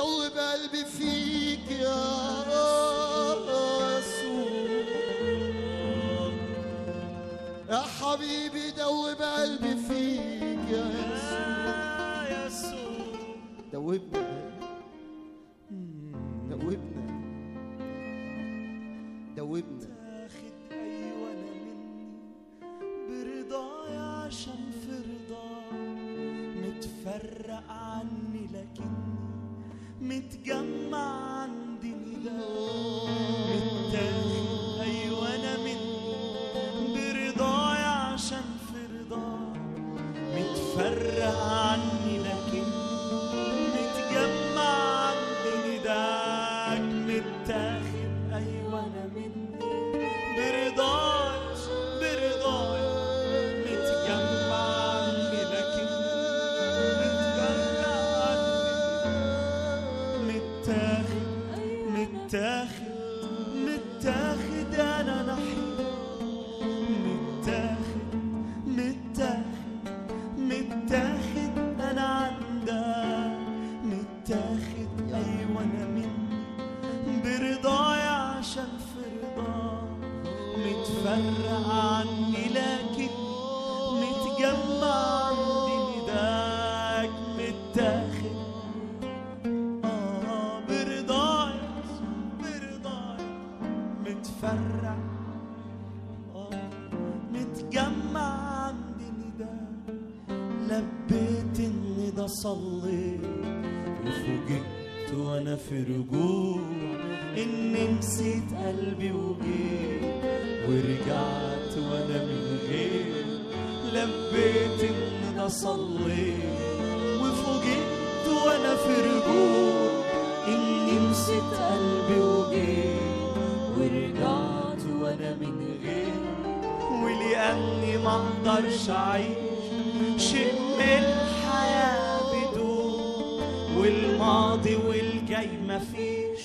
دوب قلبي فيك يا يسوع يا حبيبي دوب قلبي فيك يا يسوع يسوع دوبنا دوبنا دوبنا تاخد أيوه أنا مني برضاي عشان في رضاك متفرق عني لكني متجمع نداء متاخد أيوه أنا مني برضاي عشان في رضاك. متفرق عني متاخد متاخد أنا نحيد متاخد متاخد متاخد أنا عندك. متاخد أيوه أنا مني برضاي عشان في رضاك متفرق عني لكن متجمع عندي نداك. متاخد آه متجمع عندي نداك لبيت الندى صليت وفوجئت وأنا في رجوع. إني نسيت قلبي وجيت. ورجعت وأنا من غير. لبيت الندى صليت وأنا من غير. ولاني ما أقدرش اعيش من الحياة بدون. والماضي والجاي مفيش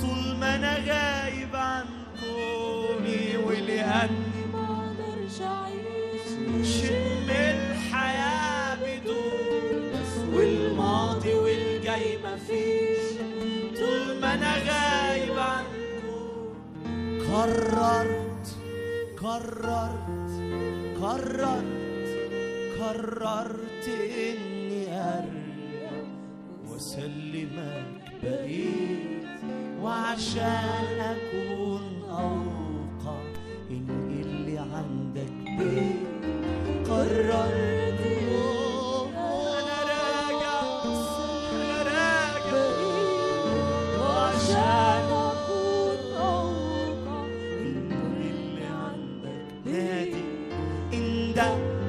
طول ما أنا غايب عن كوني. ولاني ما أقدرش اعيش من الحياة بدون. والماضي والجاي مفيش طول ما أنا غايب قررت قررت قررت قررت اني ارجع واسلمك بقيت وعشان اكون اوقع ان اللي عندك بيت قررت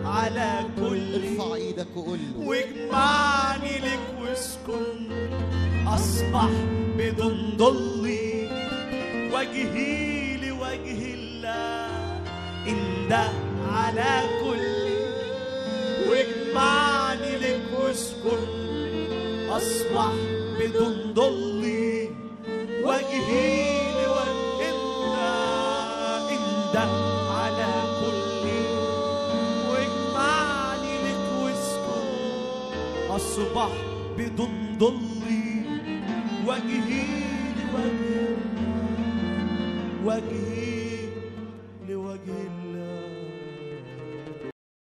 على كل ارفع إيدك وقول واجمعني لك واسكن. أصبح بدون ضلي وجهي لوجه الله. انده على كل. واجمعني لك واسكن. أصبح بدون ضلي وجهي أصبح بدون ضلي وجهي لوجه وجهي